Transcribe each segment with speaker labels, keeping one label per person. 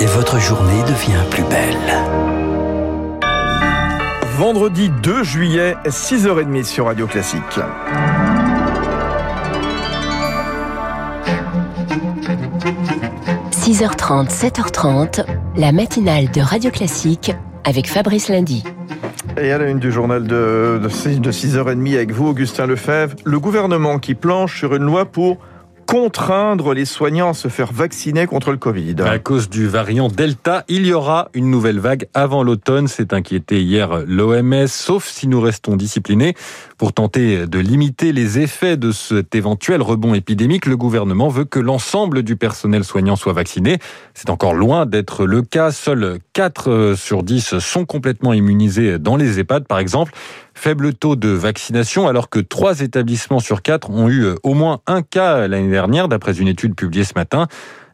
Speaker 1: et votre journée devient plus belle.
Speaker 2: Vendredi 2 juillet, 6h30 sur Radio Classique.
Speaker 3: « 6h30, 7h30, la matinale de Radio Classique avec Fabrice Lundy.
Speaker 2: Et à la une du journal de, de 6h30 avec vous, Augustin Lefebvre, le gouvernement qui planche sur une loi pour contraindre les soignants à se faire vacciner contre le Covid.
Speaker 4: À cause du variant Delta, il y aura une nouvelle vague avant l'automne. C'est inquiété hier l'OMS, sauf si nous restons disciplinés. Pour tenter de limiter les effets de cet éventuel rebond épidémique, le gouvernement veut que l'ensemble du personnel soignant soit vacciné. C'est encore loin d'être le cas. Seuls 4 sur 10 sont complètement immunisés dans les EHPAD, par exemple. Faible taux de vaccination alors que trois établissements sur quatre ont eu au moins un cas l'année dernière, d'après une étude publiée ce matin.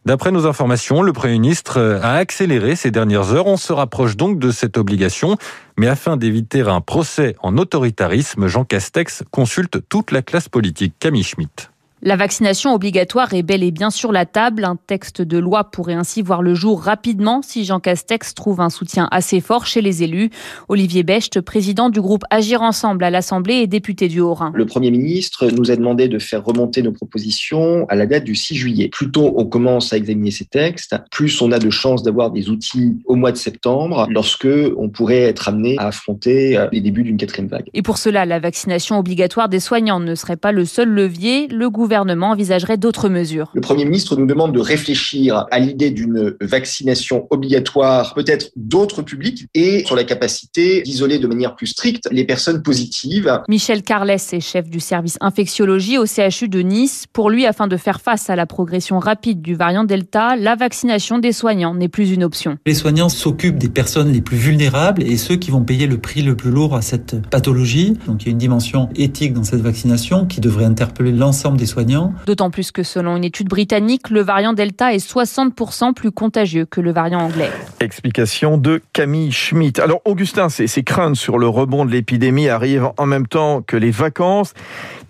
Speaker 4: D'après nos informations, le Premier ministre a accéléré ces dernières heures. On se rapproche donc de cette obligation. Mais afin d'éviter un procès en autoritarisme, Jean Castex consulte toute la classe politique. Camille Schmitt.
Speaker 5: La vaccination obligatoire est bel et bien sur la table. Un texte de loi pourrait ainsi voir le jour rapidement si Jean Castex trouve un soutien assez fort chez les élus. Olivier Becht, président du groupe Agir Ensemble à l'Assemblée et député du Haut-Rhin.
Speaker 6: Le Premier ministre nous a demandé de faire remonter nos propositions à la date du 6 juillet. Plus tôt on commence à examiner ces textes, plus on a de chances d'avoir des outils au mois de septembre, lorsque on pourrait être amené à affronter euh, les débuts d'une quatrième vague.
Speaker 5: Et pour cela, la vaccination obligatoire des soignants ne serait pas le seul levier. Le gouvernement gouvernement envisagerait d'autres mesures.
Speaker 6: Le Premier ministre nous demande de réfléchir à l'idée d'une vaccination obligatoire, peut-être d'autres publics, et sur la capacité d'isoler de manière plus stricte les personnes positives.
Speaker 5: Michel Carlès est chef du service infectiologie au CHU de Nice. Pour lui, afin de faire face à la progression rapide du variant Delta, la vaccination des soignants n'est plus une option.
Speaker 7: Les soignants s'occupent des personnes les plus vulnérables et ceux qui vont payer le prix le plus lourd à cette pathologie. Donc il y a une dimension éthique dans cette vaccination qui devrait interpeller l'ensemble des soignants
Speaker 5: D'autant plus que selon une étude britannique, le variant Delta est 60% plus contagieux que le variant anglais.
Speaker 2: Explication de Camille Schmitt. Alors Augustin, ces, ces craintes sur le rebond de l'épidémie arrivent en même temps que les vacances.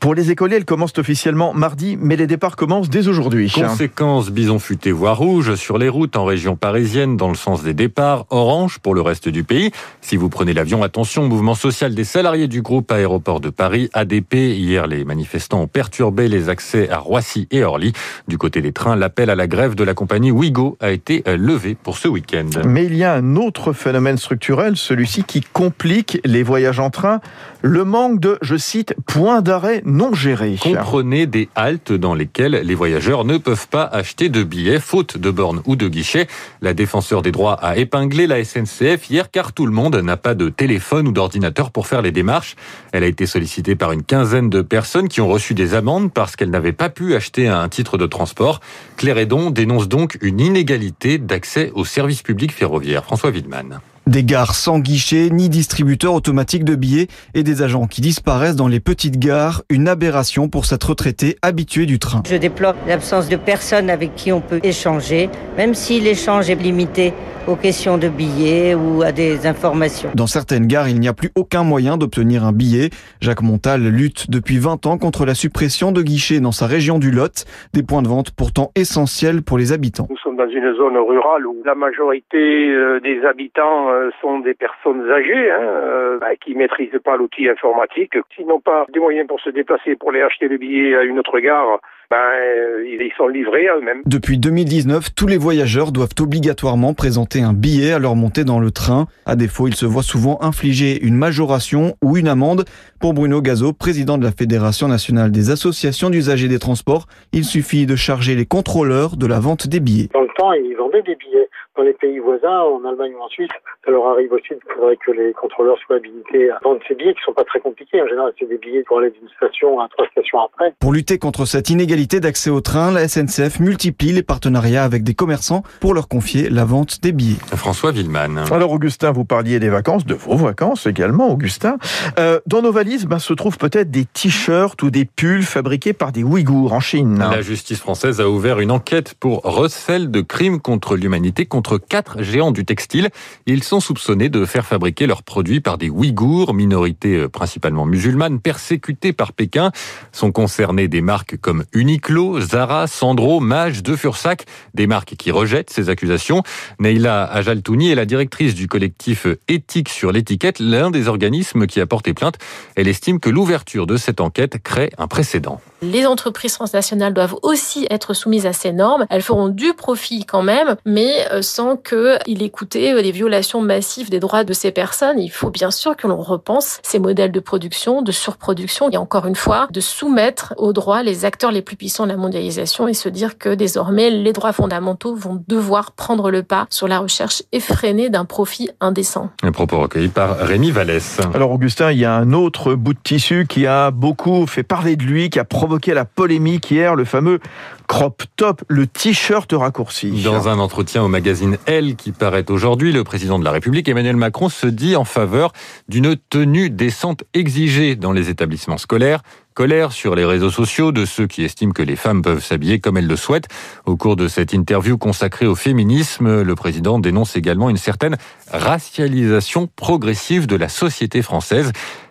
Speaker 2: Pour les écoliers, elles commencent officiellement mardi, mais les départs commencent dès aujourd'hui.
Speaker 4: Conséquence, bison futé voie rouge sur les routes en région parisienne dans le sens des départs, orange pour le reste du pays. Si vous prenez l'avion, attention, mouvement social des salariés du groupe Aéroport de Paris, ADP. Hier, les manifestants ont perturbé les accès à Roissy et Orly. Du côté des trains, l'appel à la grève de la compagnie Ouigo a été euh, levé pour ce week-end.
Speaker 2: Mais il y a un autre phénomène structurel, celui-ci qui complique les voyages en train, le manque de, je cite, points d'arrêt non gérés.
Speaker 4: Comprenez des haltes dans lesquelles les voyageurs ne peuvent pas acheter de billets faute de bornes ou de guichets. La défenseur des droits a épinglé la SNCF hier car tout le monde n'a pas de téléphone ou d'ordinateur pour faire les démarches. Elle a été sollicitée par une quinzaine de personnes qui ont reçu des amendes parce qu'elles n'avaient pas pu acheter un titre de transport. Claire Edon dénonce donc une inégalité d'accès aux services publics ferroviaires. François Widman.
Speaker 8: Des gares sans guichet ni distributeur automatique de billets et des agents qui disparaissent dans les petites gares, une aberration pour cette retraitée habituée du train.
Speaker 9: Je déplore l'absence de personnes avec qui on peut échanger, même si l'échange est limité aux questions de billets ou à des informations.
Speaker 8: Dans certaines gares, il n'y a plus aucun moyen d'obtenir un billet. Jacques Montal lutte depuis 20 ans contre la suppression de guichets dans sa région du Lot, des points de vente pourtant essentiels pour les habitants.
Speaker 10: Dans une zone rurale où la majorité euh, des habitants euh, sont des personnes âgées hein, euh, bah, qui maîtrisent pas l'outil informatique, qui n'ont pas des moyens pour se déplacer, pour aller acheter le billet à une autre gare ben, euh, ils sont livrés à eux-mêmes.
Speaker 8: Depuis 2019, tous les voyageurs doivent obligatoirement présenter un billet à leur montée dans le train. À défaut, ils se voient souvent infliger une majoration ou une amende. Pour Bruno Gazo, président de la Fédération nationale des associations d'usagers des transports, il suffit de charger les contrôleurs de la vente des billets.
Speaker 10: Dans le temps, ils vendaient des billets dans les pays voisins, en Allemagne ou en Suisse, ça leur arrive aussi. Il faudrait que les contrôleurs soient habilités à vendre ces billets qui sont pas très compliqués. En général, c'est des billets pour aller d'une station à trois stations après.
Speaker 8: Pour lutter contre cette inégalité d'accès au train, la SNCF multiplie les partenariats avec des commerçants pour leur confier la vente des billets.
Speaker 4: François Villeman.
Speaker 2: Alors Augustin, vous parliez des vacances, de vos vacances également, Augustin. Euh, dans nos valises ben, se trouvent peut-être des t-shirts ou des pulls fabriqués par des Ouïghours en Chine.
Speaker 4: La justice française a ouvert une enquête pour recel de crimes contre l'humanité contre quatre géants du textile. Ils sont soupçonnés de faire fabriquer leurs produits par des Ouïghours, minorité euh, principalement musulmane, persécutée par Pékin. Sont concernées des marques comme Union Uniqlo, Zara, Sandro, Mage, De Fursac, des marques qui rejettent ces accusations. Neila Ajaltouni est la directrice du collectif Éthique sur l'étiquette, l'un des organismes qui a porté plainte. Elle estime que l'ouverture de cette enquête crée un précédent.
Speaker 11: Les entreprises transnationales doivent aussi être soumises à ces normes. Elles feront du profit quand même, mais euh, sans qu'il écouté des violations massives des droits de ces personnes. Il faut bien sûr que l'on repense ces modèles de production, de surproduction, et encore une fois, de soumettre aux droits les acteurs les plus puissants de la mondialisation et se dire que désormais les droits fondamentaux vont devoir prendre le pas sur la recherche effrénée d'un profit indécent.
Speaker 4: Un propos recueilli par Rémi Vallès.
Speaker 2: Alors Augustin, il y a un autre bout de tissu qui a beaucoup fait parler de lui, qui a provoqué la polémique hier, le fameux crop top, le t-shirt raccourci.
Speaker 4: Dans un entretien au magazine Elle qui paraît aujourd'hui, le président de la République, Emmanuel Macron, se dit en faveur d'une tenue décente exigée dans les établissements scolaires. Colère sur les réseaux sociaux de ceux qui estiment que les femmes peuvent s'habiller comme elles le souhaitent. Au cours de cette interview consacrée au féminisme, le président dénonce également une certaine racialisation progressive de la société française.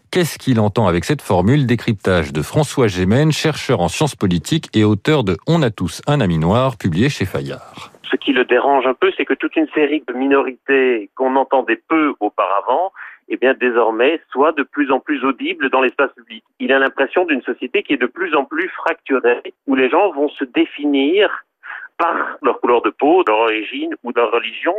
Speaker 4: Qu'est-ce qu'il entend avec cette formule Décryptage de François Gémen, chercheur en sciences politiques et auteur de On a tous un ami noir, publié chez Fayard.
Speaker 12: Ce qui le dérange un peu, c'est que toute une série de minorités qu'on entendait peu auparavant, eh bien désormais soit de plus en plus audibles dans l'espace public. Il a l'impression d'une société qui est de plus en plus fracturée, où les gens vont se définir par leur couleur de peau, leur origine ou leur religion,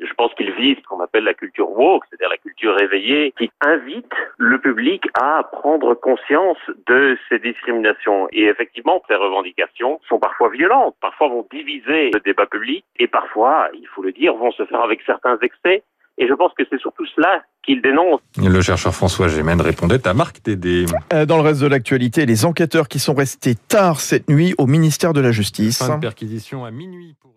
Speaker 12: je pense qu'il vise ce qu'on appelle la culture woke, c'est-à-dire la culture réveillée, qui invite le public à prendre conscience de ces discriminations. Et effectivement, ces revendications sont parfois violentes, parfois vont diviser le débat public, et parfois, il faut le dire, vont se faire avec certains excès. Et je pense que c'est surtout cela qu'il dénonce.
Speaker 4: Le chercheur François Gémen répondait à Marc Tédé.
Speaker 2: Euh, dans le reste de l'actualité, les enquêteurs qui sont restés tard cette nuit au ministère de la Justice.
Speaker 4: Fin de perquisition à minuit pour...